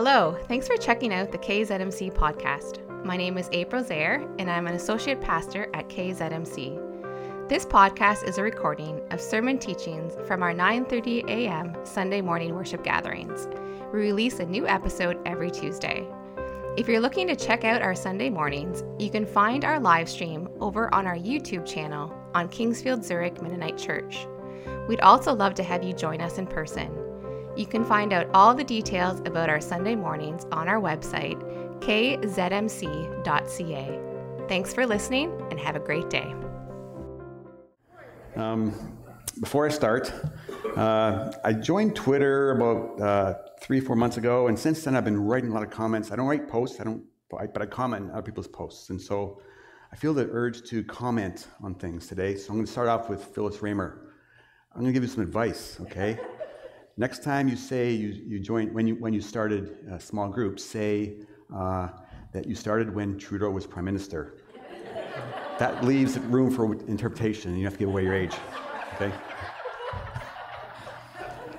Hello, thanks for checking out the KZMC podcast. My name is April Zaire, and I'm an associate pastor at KZMC. This podcast is a recording of sermon teachings from our 9:30 a.m. Sunday morning worship gatherings. We release a new episode every Tuesday. If you're looking to check out our Sunday mornings, you can find our live stream over on our YouTube channel on Kingsfield Zurich Mennonite Church. We'd also love to have you join us in person. You can find out all the details about our Sunday mornings on our website, kzmc.ca. Thanks for listening and have a great day. Um, before I start, uh, I joined Twitter about uh, three, four months ago, and since then I've been writing a lot of comments. I don't write posts, I don't, but I comment on other people's posts, and so I feel the urge to comment on things today. So I'm going to start off with Phyllis Raymer. I'm going to give you some advice, okay? Next time you say you, you joined, when you, when you started a small group, say uh, that you started when Trudeau was prime minister. that leaves room for interpretation, and you have to give away your age, okay?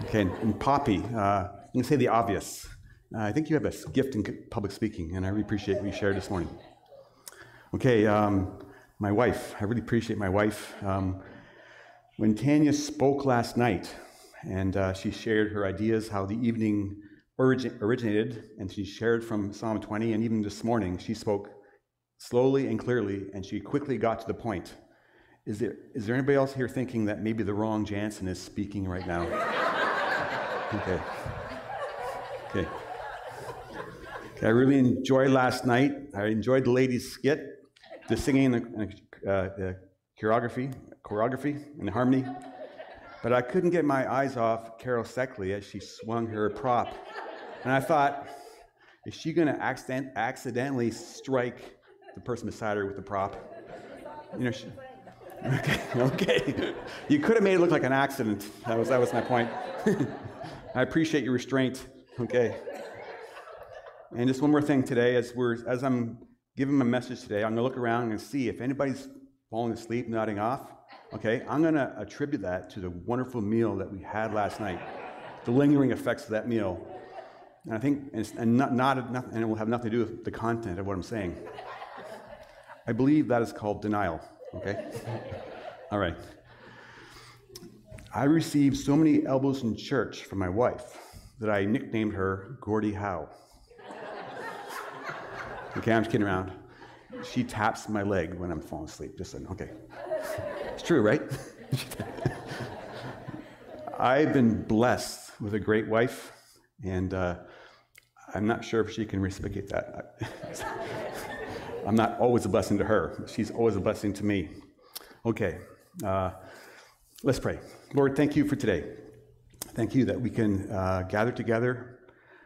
Okay, and Poppy, uh, I'm going to say the obvious. Uh, I think you have a gift in public speaking, and I really appreciate what you shared this morning. Okay, um, my wife, I really appreciate my wife. Um, when Tanya spoke last night, and uh, she shared her ideas how the evening origi- originated, and she shared from Psalm 20, and even this morning she spoke slowly and clearly, and she quickly got to the point. Is there, is there anybody else here thinking that maybe the wrong Jansen is speaking right now? okay. Okay. okay. I really enjoyed last night. I enjoyed the ladies' skit, the singing, and the, uh, the choreography, choreography, and the harmony. But I couldn't get my eyes off Carol Seckley as she swung her prop. And I thought, is she going to accident- accidentally strike the person beside her with the prop? You know, she, okay, okay. You could have made it look like an accident. That was, that was my point. I appreciate your restraint. Okay. And just one more thing today, as, we're, as I'm giving my message today, I'm going to look around and see if anybody's falling asleep, nodding off. Okay, I'm going to attribute that to the wonderful meal that we had last night, the lingering effects of that meal. And I think, and, not, not, not, and it will have nothing to do with the content of what I'm saying. I believe that is called denial. Okay? All right. I received so many elbows in church from my wife that I nicknamed her Gordie Howe. okay, I'm just kidding around. She taps my leg when I'm falling asleep. Just saying, okay. It's true, right? I've been blessed with a great wife, and uh, I'm not sure if she can reciprocate that. I'm not always a blessing to her, she's always a blessing to me. Okay, uh, let's pray. Lord, thank you for today. Thank you that we can uh, gather together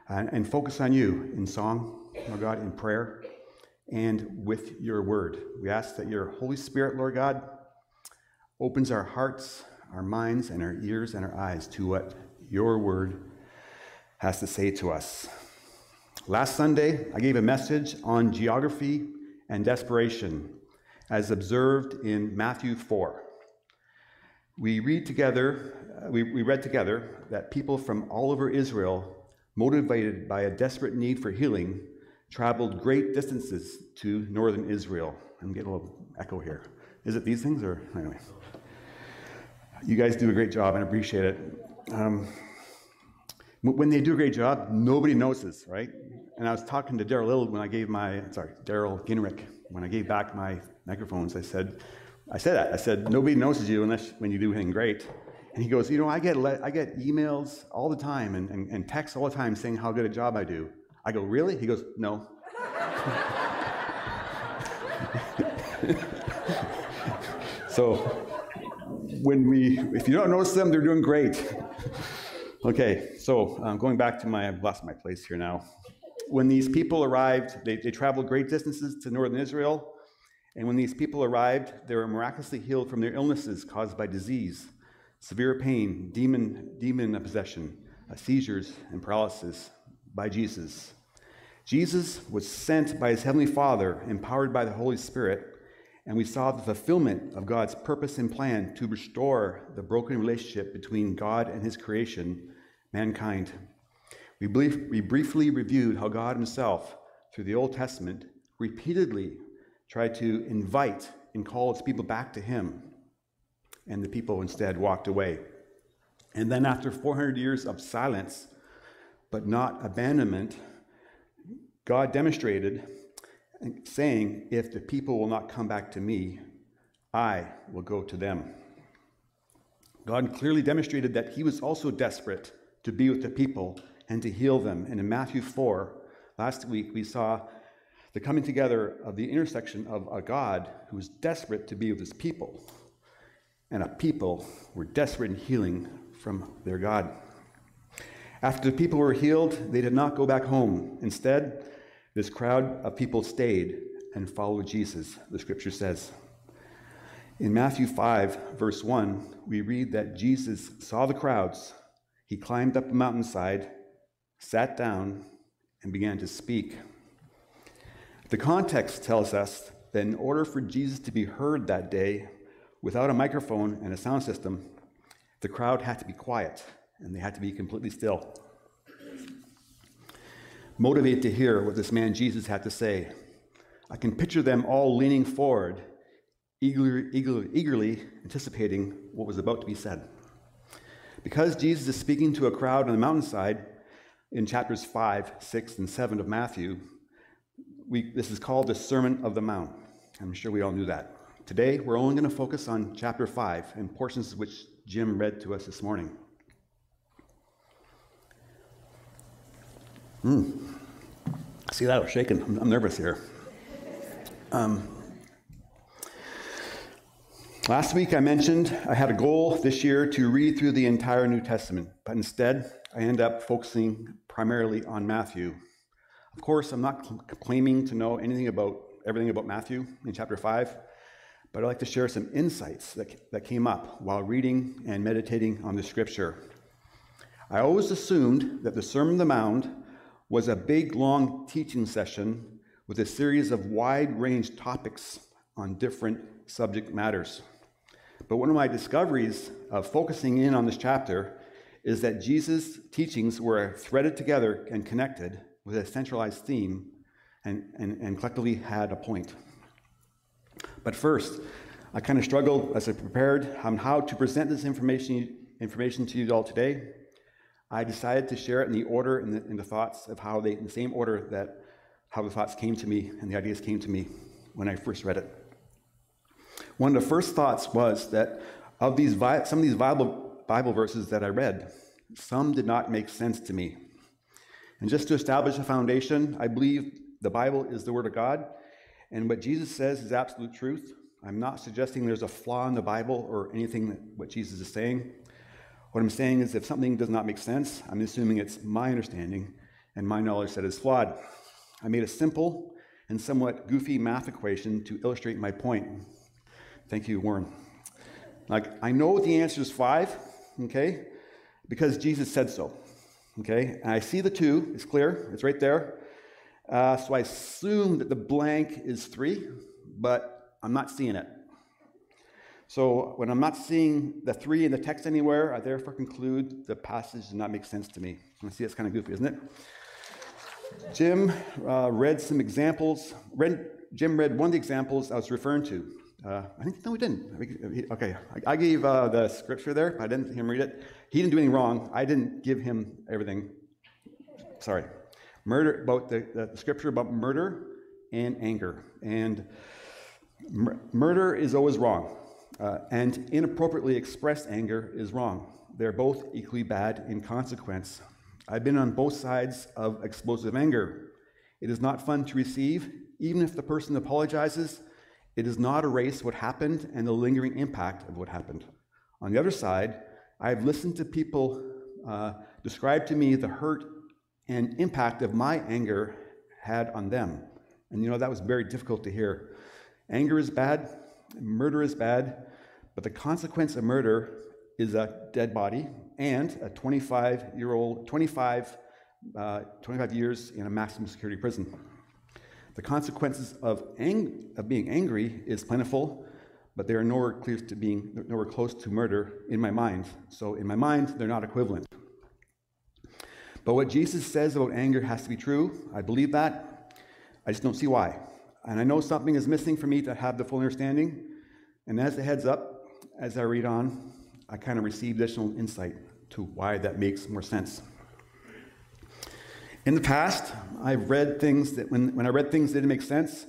and, and, focus on you in song, Lord God, in prayer, and with your word. We ask that your Holy Spirit, Lord God, opens our hearts, our minds, and our ears and our eyes to what your word has to say to us. Last Sunday, I gave a message on geography and desperation as observed in Matthew 4. We read together, uh, we, we read together that people from all over Israel, motivated by a desperate need for healing, traveled great distances to northern Israel. I'm getting a little echo here. Is it these things or anyway? You guys do a great job and appreciate it. Um, when they do a great job, nobody notices, right? And I was talking to Daryl Little when I gave my, sorry, Daryl Ginrick, when I gave back my microphones. I said, I said that. I said, nobody notices you unless when you do anything great. And he goes, you know, I get, I get emails all the time and, and, and texts all the time saying how good a job I do. I go, really? He goes, no. so when we, if you don't notice them, they're doing great. Okay, so um, going back to my, I've lost my place here now. When these people arrived, they, they traveled great distances to northern Israel. And when these people arrived, they were miraculously healed from their illnesses caused by disease, severe pain, demon, demon possession, uh, seizures, and paralysis by Jesus. Jesus was sent by his heavenly Father, empowered by the Holy Spirit, and we saw the fulfillment of God's purpose and plan to restore the broken relationship between God and his creation, mankind. We, we briefly reviewed how God Himself, through the Old Testament, repeatedly tried to invite and call its people back to Him, and the people instead walked away. And then, after 400 years of silence, but not abandonment, God demonstrated, saying, If the people will not come back to me, I will go to them. God clearly demonstrated that he was also desperate to be with the people and to heal them. And in Matthew 4, last week, we saw the coming together of the intersection of a God who was desperate to be with his people and a people who were desperate in healing from their God. After the people were healed, they did not go back home. Instead, this crowd of people stayed and followed Jesus, the scripture says. In Matthew 5, verse 1, we read that Jesus saw the crowds. He climbed up a mountainside, sat down, and began to speak. The context tells us that in order for Jesus to be heard that day without a microphone and a sound system, the crowd had to be quiet and they had to be completely still. Motivated to hear what this man Jesus had to say. I can picture them all leaning forward eagerly, eagerly, eagerly anticipating what was about to be said. Because Jesus is speaking to a crowd on the mountainside in chapters 5, 6, and 7 of Matthew, we, this is called the Sermon of the Mount. I'm sure we all knew that. Today, we're only going to focus on chapter 5 and portions which Jim read to us this morning. Hmm. See that? I was shaking. I'm, I'm nervous here. Um, Last week I mentioned I had a goal this year to read through the entire New Testament, but instead I end up focusing primarily on Matthew. Of course, I'm not claiming to know anything about everything about Matthew in chapter 5, but I'd like to share some insights that, that came up while reading and meditating on the scripture. I always assumed that the Sermon on the Mount was a big, long teaching session with a series of wide range topics on different subject matters. But one of my discoveries of focusing in on this chapter is that Jesus' teachings were threaded together and connected with a centralized theme and, and, and collectively had a point. But first, I kind of struggled as I prepared on how to present this information, information to you all today. I decided to share it in the order and the, in the thoughts of how they, in the same order that how the thoughts came to me and the ideas came to me when I first read it. One of the first thoughts was that of these some of these Bible, Bible verses that I read, some did not make sense to me. And just to establish a foundation, I believe the Bible is the Word of God, and what Jesus says is absolute truth. I'm not suggesting there's a flaw in the Bible or anything that what Jesus is saying. What I'm saying is if something does not make sense, I'm assuming it's my understanding and my knowledge that is flawed. I made a simple and somewhat goofy math equation to illustrate my point. Thank you, Warren. Like, I know the answer is five, okay, because Jesus said so, okay? And I see the two, it's clear, it's right there. Uh, so I assume that the blank is three, but I'm not seeing it. So when I'm not seeing the three in the text anywhere, I therefore conclude the passage does not make sense to me. I see it's kind of goofy, isn't it? Jim uh, read some examples. Read, Jim read one of the examples I was referring to. Uh, I think, no, we didn't. Okay, I gave uh, the scripture there, I didn't him read it. He didn't do anything wrong. I didn't give him everything. Sorry. Murder, about the, the scripture about murder and anger. And mur- murder is always wrong, uh, and inappropriately expressed anger is wrong. They're both equally bad in consequence. I've been on both sides of explosive anger. It is not fun to receive, even if the person apologizes it does not erase what happened and the lingering impact of what happened. On the other side, I have listened to people uh, describe to me the hurt and impact of my anger had on them. And you know, that was very difficult to hear. Anger is bad, murder is bad, but the consequence of murder is a dead body and a 25 year old, 25, uh, 25 years in a maximum security prison. The consequences of, ang- of being angry is plentiful, but they are nowhere close to being nowhere close to murder in my mind. So in my mind, they're not equivalent. But what Jesus says about anger has to be true. I believe that. I just don't see why. And I know something is missing for me to have the full understanding. And as it heads up, as I read on, I kind of receive additional insight to why that makes more sense. In the past, I've read things that when, when I read things that didn't make sense,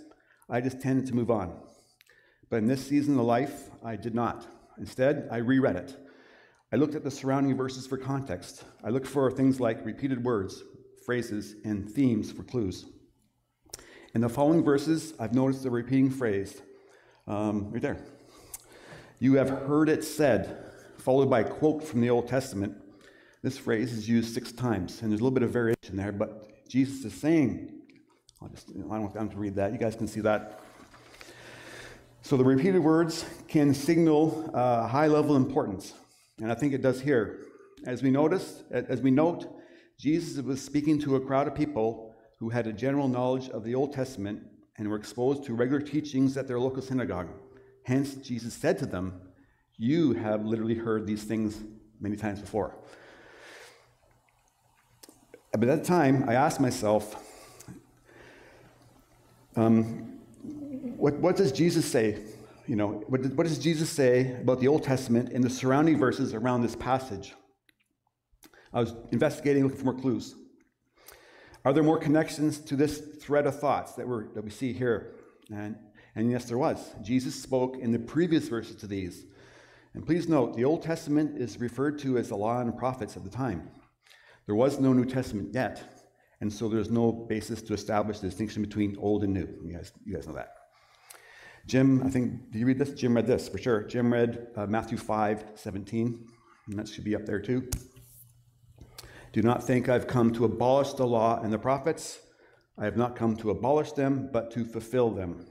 I just tended to move on. But in this season of life, I did not. Instead, I reread it. I looked at the surrounding verses for context. I looked for things like repeated words, phrases, and themes for clues. In the following verses, I've noticed a repeating phrase um, right there. You have heard it said, followed by a quote from the Old Testament. This phrase is used six times, and there's a little bit of variation there, but Jesus is saying, I'll just, I don't have time to read that. You guys can see that. So the repeated words can signal uh, high level importance. And I think it does here. As we notice, as we note, Jesus was speaking to a crowd of people who had a general knowledge of the Old Testament and were exposed to regular teachings at their local synagogue. Hence, Jesus said to them, You have literally heard these things many times before. But at that time, I asked myself, um, what, what does Jesus say you know, what, what does Jesus say about the Old Testament and the surrounding verses around this passage? I was investigating, looking for more clues. Are there more connections to this thread of thoughts that, we that we see here? And, and yes, there was. Jesus spoke in the previous verses to these. And please note, the Old Testament is referred to as the law and prophets of the time. There was no New Testament yet, and so there's no basis to establish the distinction between old and new. You guys, you guys know that. Jim, I think, did you read this? Jim read this for sure. Jim read uh, Matthew 5 17, and that should be up there too. Do not think I've come to abolish the law and the prophets. I have not come to abolish them, but to fulfill them.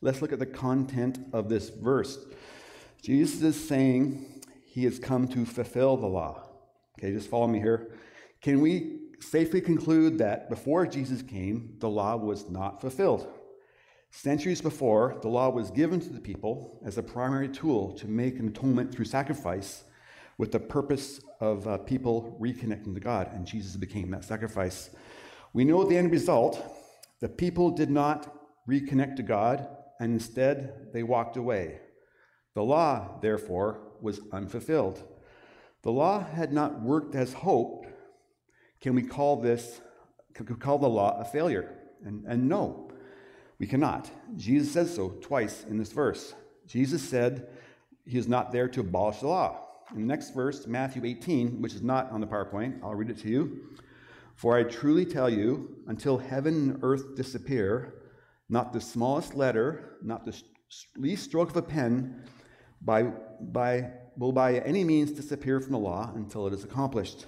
Let's look at the content of this verse. Jesus is saying he has come to fulfill the law. Okay, just follow me here. Can we safely conclude that before Jesus came, the law was not fulfilled? Centuries before, the law was given to the people as a primary tool to make an atonement through sacrifice with the purpose of uh, people reconnecting to God, and Jesus became that sacrifice. We know the end result the people did not reconnect to God, and instead they walked away. The law, therefore, was unfulfilled. The law had not worked as hoped. Can we call this, we call the law a failure? And, and no, we cannot. Jesus says so twice in this verse. Jesus said he is not there to abolish the law. In the next verse, Matthew 18, which is not on the PowerPoint, I'll read it to you. For I truly tell you, until heaven and earth disappear, not the smallest letter, not the least stroke of a pen, by, by, will by any means disappear from the law until it is accomplished.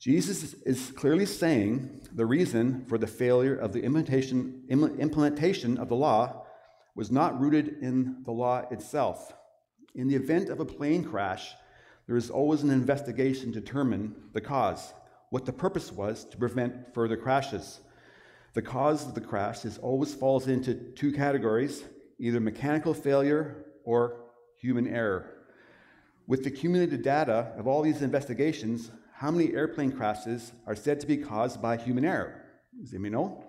Jesus is clearly saying the reason for the failure of the implementation, implementation of the law was not rooted in the law itself. In the event of a plane crash, there is always an investigation to determine the cause, what the purpose was to prevent further crashes. The cause of the crash is always falls into two categories either mechanical failure or human error. With the cumulative data of all these investigations, how many airplane crashes are said to be caused by human error? Does anybody know?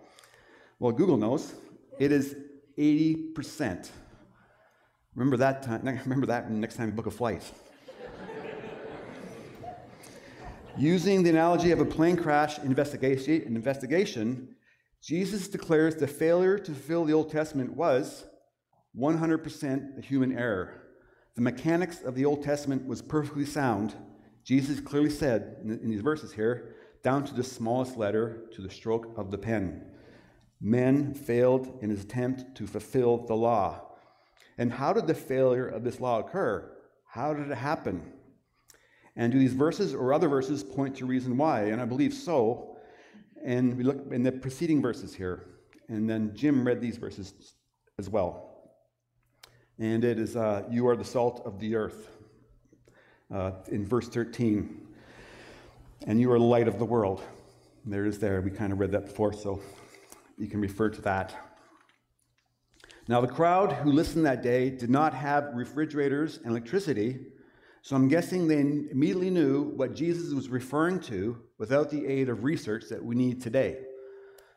Well, Google knows. It is 80%. Remember that time, remember that next time you book a flight. Using the analogy of a plane crash investigation, investigation, Jesus declares the failure to fulfill the Old Testament was 100% a human error. The mechanics of the Old Testament was perfectly sound, Jesus clearly said in these verses here, down to the smallest letter, to the stroke of the pen. Men failed in his attempt to fulfill the law. And how did the failure of this law occur? How did it happen? And do these verses or other verses point to reason why? And I believe so. And we look in the preceding verses here. And then Jim read these verses as well. And it is, uh, You are the salt of the earth uh, in verse 13. And you are the light of the world. There it is there. We kind of read that before, so you can refer to that. Now, the crowd who listened that day did not have refrigerators and electricity, So I'm guessing they immediately knew what Jesus was referring to without the aid of research that we need today.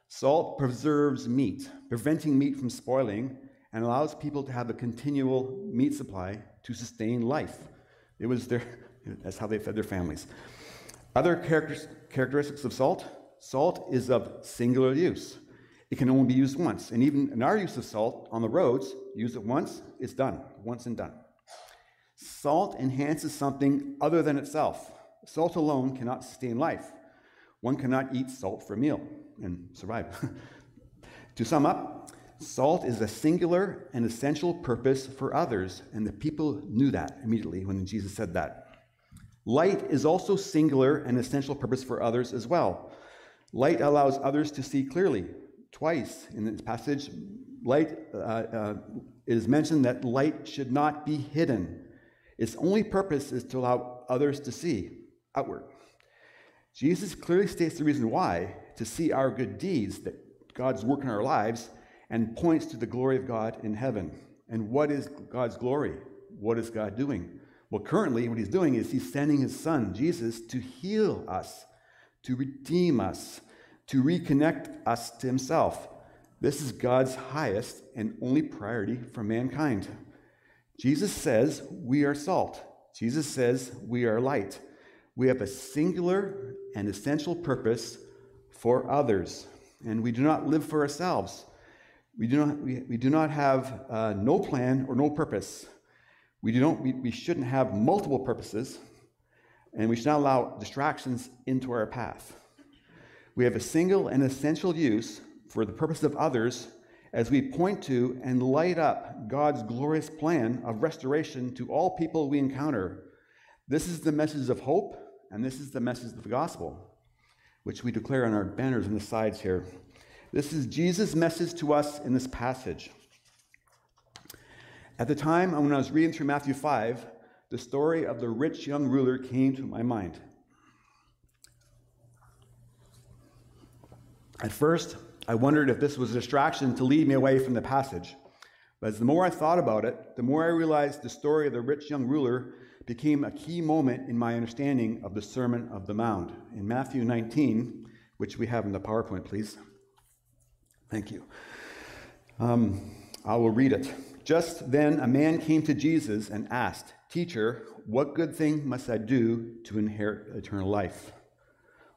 Salt preserves meat, preventing meat from spoiling, and allows people to have a continual meat supply to sustain life. It was their, that's how they fed their families. Other characteristics of salt salt is of singular use. It can only be used once. And even in our use of salt on the roads, use it once, it's done, once and done. Salt enhances something other than itself. Salt alone cannot sustain life. One cannot eat salt for a meal and survive. to sum up, salt is a singular and essential purpose for others, and the people knew that immediately when Jesus said that. Light is also singular and essential purpose for others as well. Light allows others to see clearly, twice in this passage, light uh, uh, mentioned that light should not be hidden. Its only purpose is to allow others to see outward. Jesus clearly states the reason why to see our good deeds, that God's work in our lives, and points to the glory of God in heaven. And what is God's glory? What is God doing? Well, currently, what he's doing is he's sending his son, Jesus, to heal us, to redeem us, to reconnect us to himself. This is God's highest and only priority for mankind. Jesus says we are salt. Jesus says we are light. We have a singular and essential purpose for others, and we do not live for ourselves. We do not, we, we do not have uh, no plan or no purpose. We, do not, we, we shouldn't have multiple purposes, and we should not allow distractions into our path. We have a single and essential use for the purpose of others as we point to and light up God's glorious plan of restoration to all people we encounter. This is the message of hope, and this is the message of the gospel, which we declare on our banners on the sides here. This is Jesus' message to us in this passage. At the time when I was reading through Matthew 5, the story of the rich young ruler came to my mind. At first, I wondered if this was a distraction to lead me away from the passage. But as the more I thought about it, the more I realized the story of the rich young ruler became a key moment in my understanding of the Sermon of the Mount. In Matthew 19, which we have in the PowerPoint, please. Thank you. Um, I will read it. Just then a man came to Jesus and asked, Teacher, what good thing must I do to inherit eternal life?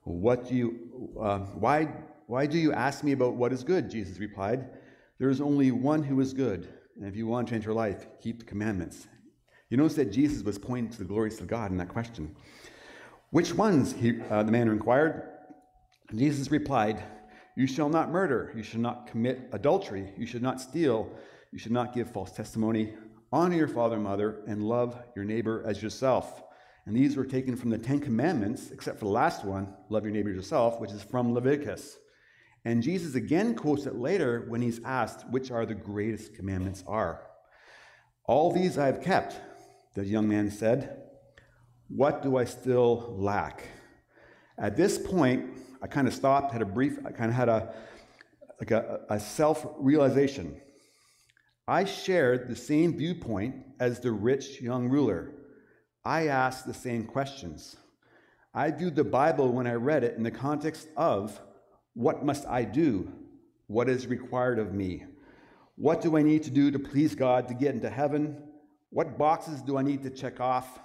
What do you, uh, why why do you ask me about what is good? Jesus replied, There is only one who is good, and if you want to enter your life, keep the commandments. You notice that Jesus was pointing to the glories of God in that question. Which ones? He, uh, the man inquired. Jesus replied, You shall not murder, you shall not commit adultery, you should not steal, you should not give false testimony, honor your father and mother, and love your neighbor as yourself. And these were taken from the Ten Commandments, except for the last one, love your neighbor as yourself, which is from Leviticus. And Jesus again quotes it later when he's asked which are the greatest commandments are. All these I have kept, the young man said. What do I still lack? At this point, I kind of stopped, had a brief, I kind of had a, like a, a self realization. I shared the same viewpoint as the rich young ruler. I asked the same questions. I viewed the Bible when I read it in the context of what must I do? What is required of me? What do I need to do to please God to get into heaven? What boxes do I need to check off?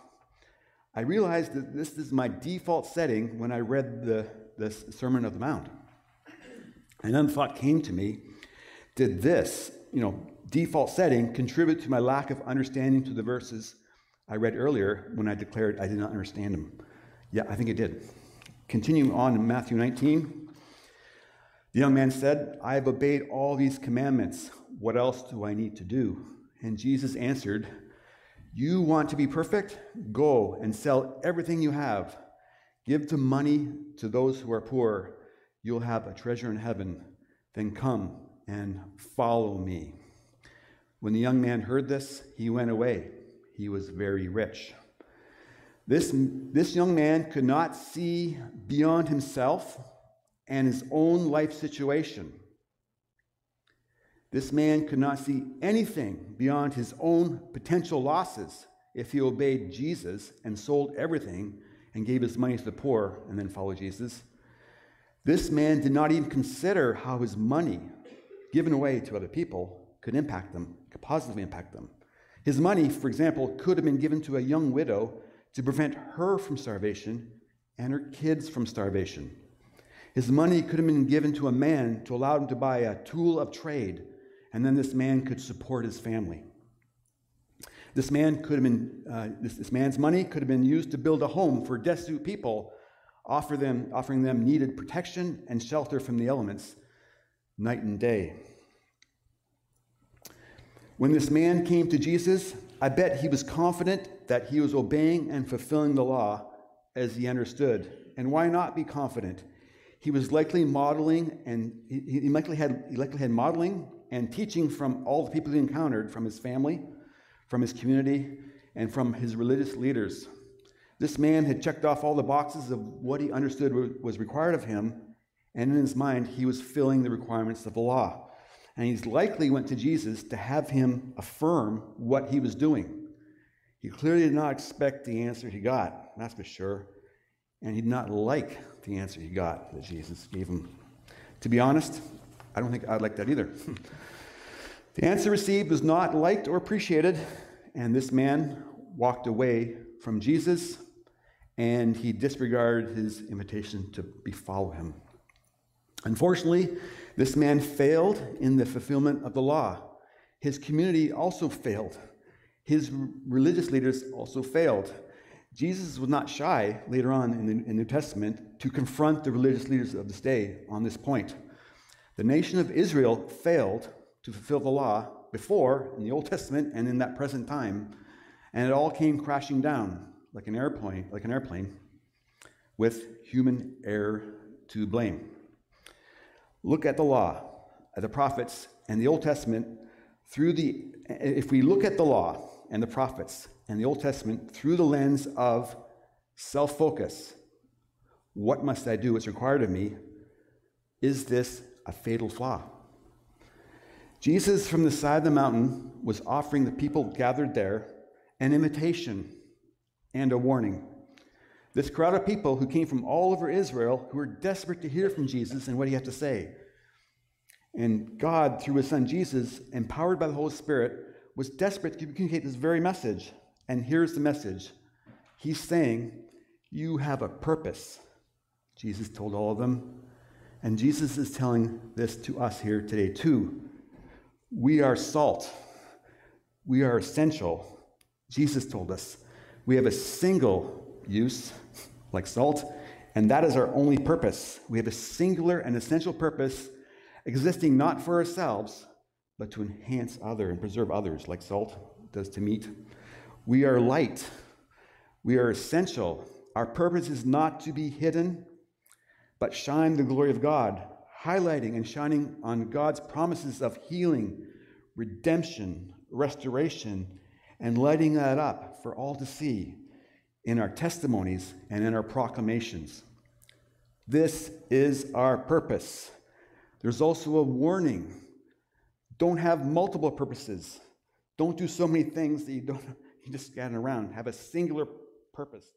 I realized that this is my default setting when I read the, the Sermon of the Mount. And then the thought came to me did this, you know, default setting contribute to my lack of understanding to the verses I read earlier when I declared I did not understand them? Yeah, I think it did. Continuing on in Matthew 19, the young man said, I have obeyed all these commandments. What else do I need to do? And Jesus answered, You want to be perfect? Go and sell everything you have. Give the money to those who are poor. You'll have a treasure in heaven. Then come and follow me. When the young man heard this, he went away. He was very rich. This, this young man could not see beyond himself and his own life situation. This man could not see anything beyond his own potential losses, if he obeyed Jesus and sold everything and gave his money to the poor and then followed Jesus. This man did not even consider how his money given away to other people could impact them, could positively impact them. His money, for example, could have been given to a young widow to prevent her from starvation and her kids from starvation. His money could have been given to a man to allow him to buy a tool of trade, and then this man could support his family. This man could have been, uh, this, this man's money could have been used to build a home for destitute people, offer them, offering them needed protection and shelter from the elements night and day. When this man came to Jesus, I bet he was confident that he was obeying and fulfilling the law as he understood. And why not be confident? He was likely modeling, and he, he, likely had, he likely had modeling and teaching from all the people he encountered, from his family, from his community, and from his religious leaders. This man had checked off all the boxes of what he understood was required of him, and in his mind, he was filling the requirements of the law. And he's likely went to Jesus to have him affirm what he was doing. He clearly did not expect the answer he got, that's for sure. And he did not like the answer he got that Jesus gave him. To be honest, I don't think I'd like that either. the answer received was not liked or appreciated, and this man walked away from Jesus and he disregarded his invitation to follow him. Unfortunately, this man failed in the fulfillment of the law. His community also failed. His religious leaders also failed. Jesus was not shy later on in the, in the New Testament to confront the religious leaders of this day on this point. The nation of Israel failed to fulfill the law before in the Old Testament and in that present time, and it all came crashing down like an airplane, like an airplane, with human error to blame. Look at the law, at the prophets, and the Old Testament through the if we look at the law and the prophets and the Old Testament through the lens of self-focus, what must I do? What's required of me? Is this a fatal flaw? Jesus, from the side of the mountain, was offering the people gathered there an invitation and a warning. This crowd of people who came from all over Israel who were desperate to hear from Jesus and what he had to say. And God, through his son Jesus, empowered by the Holy Spirit, was desperate to communicate this very message. And here's the message He's saying, You have a purpose. Jesus told all of them. And Jesus is telling this to us here today, too. We are salt, we are essential. Jesus told us we have a single use, like salt, and that is our only purpose. We have a singular and essential purpose existing not for ourselves, but to enhance other and preserve others, like salt does to meat. We are light. We are essential. Our purpose is not to be hidden, but shine the glory of God, highlighting and shining on God's promises of healing, redemption, restoration, and lighting that up for all to see in our testimonies and in our proclamations. This is our purpose. There's also a warning don't have multiple purposes. Don't do so many things that you don't just scatter around. Have a singular purpose.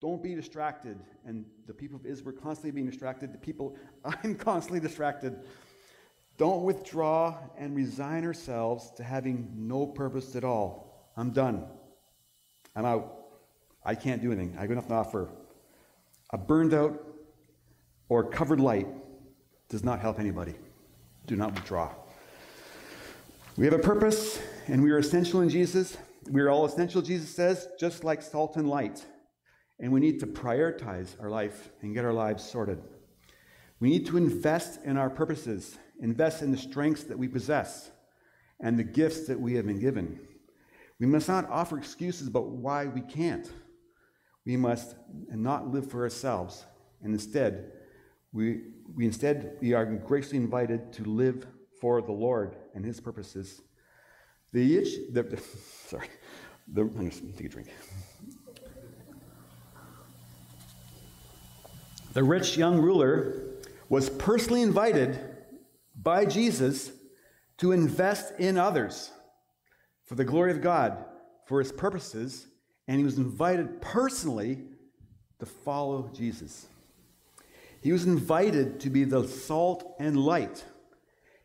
Don't be distracted. And the people of Israel were constantly being distracted. The people, I'm constantly distracted. Don't withdraw and resign ourselves to having no purpose at all. I'm done. I'm out. I can't do anything. I have enough to offer. A burned out or covered light does not help anybody. Do not withdraw. We have a purpose, and we are essential in Jesus. We are all essential, Jesus says, just like salt and light. And we need to prioritize our life and get our lives sorted. We need to invest in our purposes, invest in the strengths that we possess and the gifts that we have been given. We must not offer excuses about why we can't. We must not live for ourselves, and instead, we, we instead we are graciously invited to live for the Lord and His purposes. The itch, the, sorry, the, I'm just take a drink. The rich young ruler was personally invited by Jesus to invest in others for the glory of God, for his purposes, and he was invited personally to follow Jesus. He was invited to be the salt and light.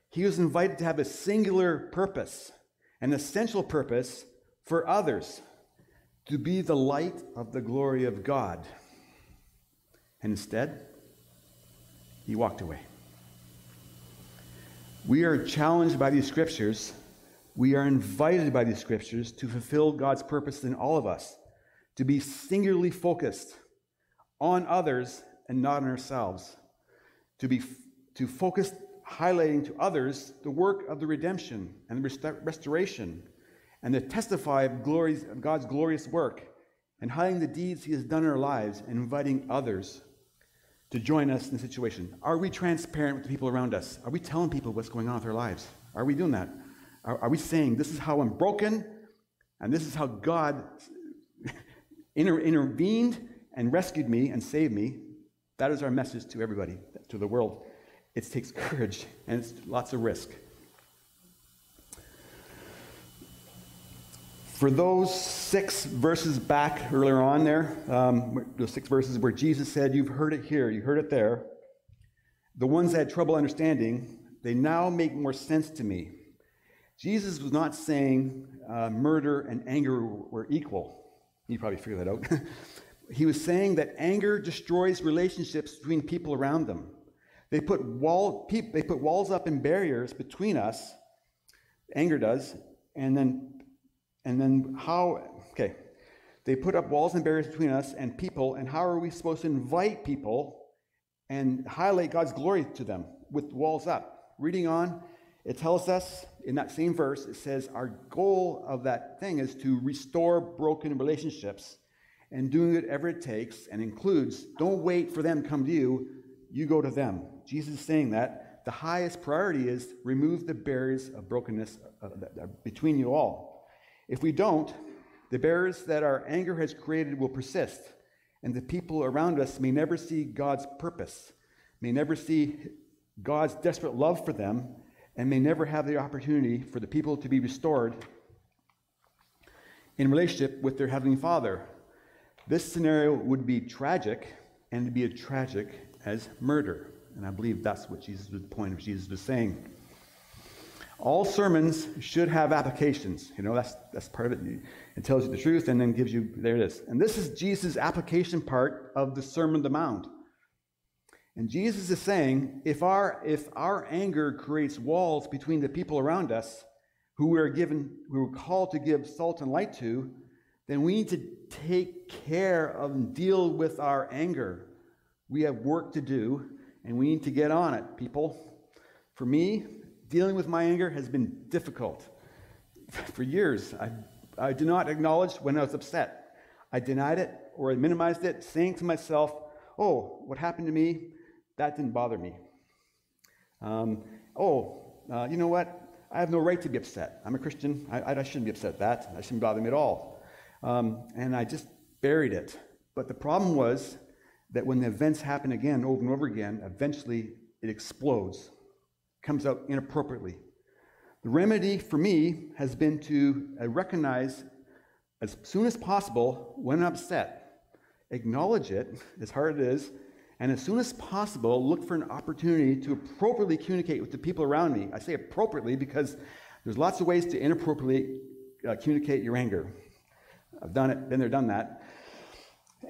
He was invited to have a singular purpose, an essential purpose for others, to be the light of the glory of God. And instead, he walked away. We are challenged by these scriptures. We are invited by these scriptures to fulfill God's purpose in all of us, to be singularly focused on others and not on ourselves, to be to focus highlighting to others the work of the redemption and the restoration, and to testify of, glories, of God's glorious work, and highlighting the deeds He has done in our lives, and inviting others to join us in the situation? Are we transparent with the people around us? Are we telling people what's going on with our lives? Are we doing that? Are, are we saying, this is how I'm broken, and this is how God inter- intervened and rescued me and saved me? That is our message to everybody, to the world. It takes courage and it's lots of risk. For those six verses back earlier on there, um, those six verses where Jesus said, You've heard it here, you heard it there, the ones that had trouble understanding, they now make more sense to me. Jesus was not saying uh, murder and anger were equal. You probably figured that out. he was saying that anger destroys relationships between people around them. They put, wall, they put walls up and barriers between us, anger does, and then and then how, okay, they put up walls and barriers between us and people, and how are we supposed to invite people and highlight God's glory to them with walls up? Reading on, it tells us in that same verse, it says, Our goal of that thing is to restore broken relationships and doing whatever it takes and includes don't wait for them to come to you, you go to them. Jesus is saying that the highest priority is remove the barriers of brokenness uh, between you all. If we don't, the barriers that our anger has created will persist, and the people around us may never see God's purpose, may never see God's desperate love for them, and may never have the opportunity for the people to be restored in relationship with their Heavenly Father. This scenario would be tragic, and be as tragic as murder. And I believe that's what Jesus, the point of Jesus was saying. All sermons should have applications. You know, that's, that's part of it. It tells you the truth and then gives you, there it is. And this is Jesus' application part of the Sermon on the Mount. And Jesus is saying if our, if our anger creates walls between the people around us who we're given, who we're called to give salt and light to, then we need to take care of and deal with our anger. We have work to do, and we need to get on it, people. For me, dealing with my anger has been difficult. For years, I, I did not acknowledge when I was upset. I denied it or I minimized it, saying to myself, oh, what happened to me, that didn't bother me. Um, oh, uh, you know what? I have no right to be upset. I'm a Christian. I, I shouldn't be upset at that. That shouldn't bother me at all. Um, and I just buried it. But the problem was that when the events happen again, over and over again, eventually it explodes comes out inappropriately. The remedy for me has been to uh, recognize as soon as possible when I'm upset, acknowledge it, as hard as it is, and as soon as possible, look for an opportunity to appropriately communicate with the people around me. I say appropriately because there's lots of ways to inappropriately uh, communicate your anger. I've done it, been there, done that.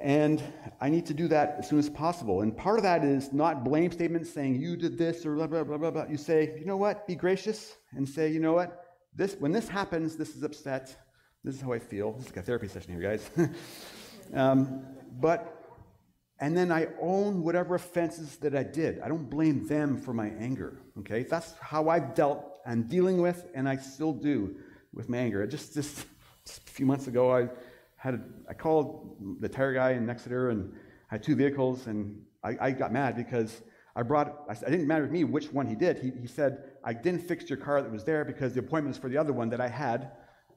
And I need to do that as soon as possible. And part of that is not blame statements saying you did this or blah, blah, blah, blah, blah. You say, you know what, be gracious and say, you know what, this, when this happens, this is upset. This is how I feel. This is like a therapy session here, guys. um, but, and then I own whatever offenses that I did. I don't blame them for my anger, okay? That's how I've dealt and dealing with, and I still do with my anger. Just, just, just a few months ago, I had called the tire guy in Exeter and I had two vehicles and I, I got mad because I brought, I, didn't matter with me which one he did. He, he said, I didn't fix your car that was there because the appointment was for the other one that I had.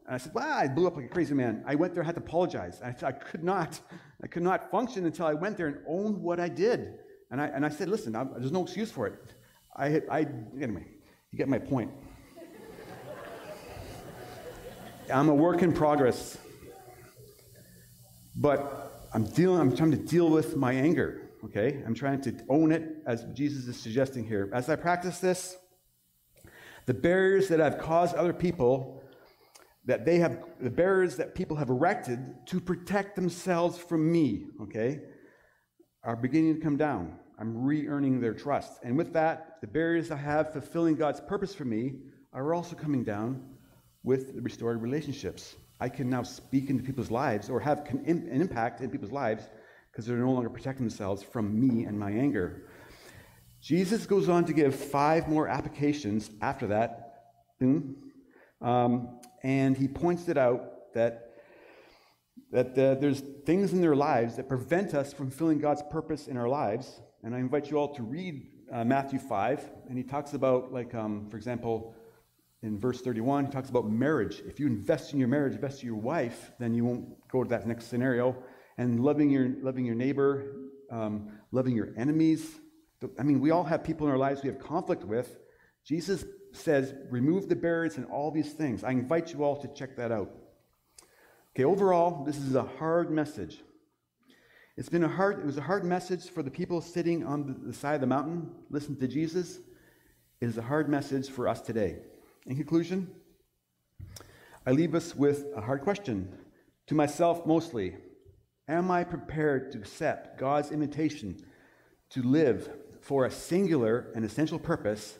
And I said, well, I blew up like a crazy man. I went there, had to apologize. I, I could not, I could not function until I went there and owned what I did. And I, and I said, listen, I, there's no excuse for it. I, I, anyway, you get my point. I'm a work in progress But I'm dealing, I'm trying to deal with my anger, okay? I'm trying to own it as Jesus is suggesting here. As I practice this, the barriers that I've caused other people, that they have, the barriers that people have erected to protect themselves from me, okay, are beginning to come down. I'm re earning their trust. And with that, the barriers I have fulfilling God's purpose for me are also coming down with the restored relationships. I can now speak into people's lives or have an impact in people's lives because they're no longer protecting themselves from me and my anger. Jesus goes on to give five more applications after that. Um, and he points it out that, that uh, there's things in their lives that prevent us from fulfilling God's purpose in our lives. And I invite you all to read uh, Matthew 5. And he talks about, like, um, for example, in verse 31, he talks about marriage. If you invest in your marriage, invest in your wife, then you won't go to that next scenario. And loving your, loving your neighbor, um, loving your enemies. I mean, we all have people in our lives we have conflict with. Jesus says, remove the barriers and all these things. I invite you all to check that out. Okay, overall, this is a hard message. It's been a hard, it was a hard message for the people sitting on the side of the mountain, listening to Jesus. It is a hard message for us today. In conclusion, I leave us with a hard question to myself mostly. Am I prepared to accept God's invitation to live for a singular and essential purpose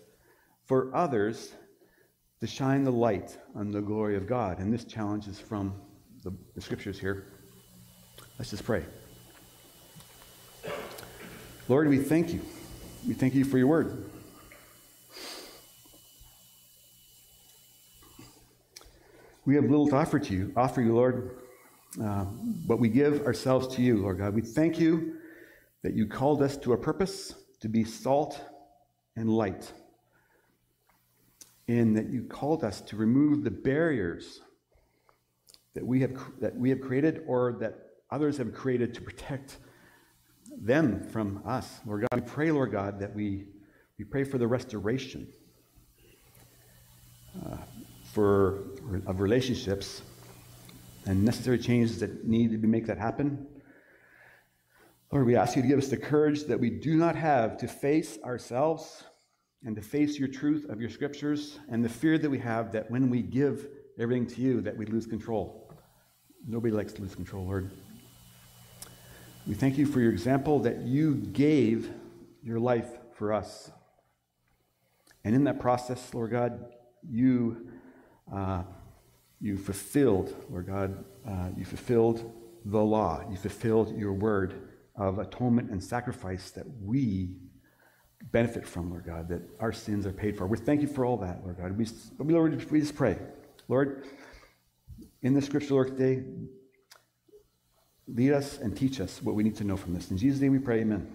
for others to shine the light on the glory of God? And this challenge is from the, the scriptures here. Let's just pray. Lord, we thank you. We thank you for your word. We have little to offer to you, offer you, Lord, uh, but we give ourselves to you, Lord God. We thank you that you called us to a purpose to be salt and light, and that you called us to remove the barriers that we have that we have created or that others have created to protect them from us. Lord God, we pray, Lord God, that we we pray for the restoration. Uh, for of relationships and necessary changes that need to make that happen. Lord, we ask you to give us the courage that we do not have to face ourselves and to face your truth of your scriptures and the fear that we have that when we give everything to you that we lose control. Nobody likes to lose control, Lord. We thank you for your example that you gave your life for us. And in that process, Lord God, you uh, you fulfilled, Lord God, uh, you fulfilled the law. You fulfilled your word of atonement and sacrifice that we benefit from, Lord God, that our sins are paid for. We thank you for all that, Lord God. We, Lord, we just pray. Lord, in the scripture, Lord, today, lead us and teach us what we need to know from this. In Jesus' name we pray, amen.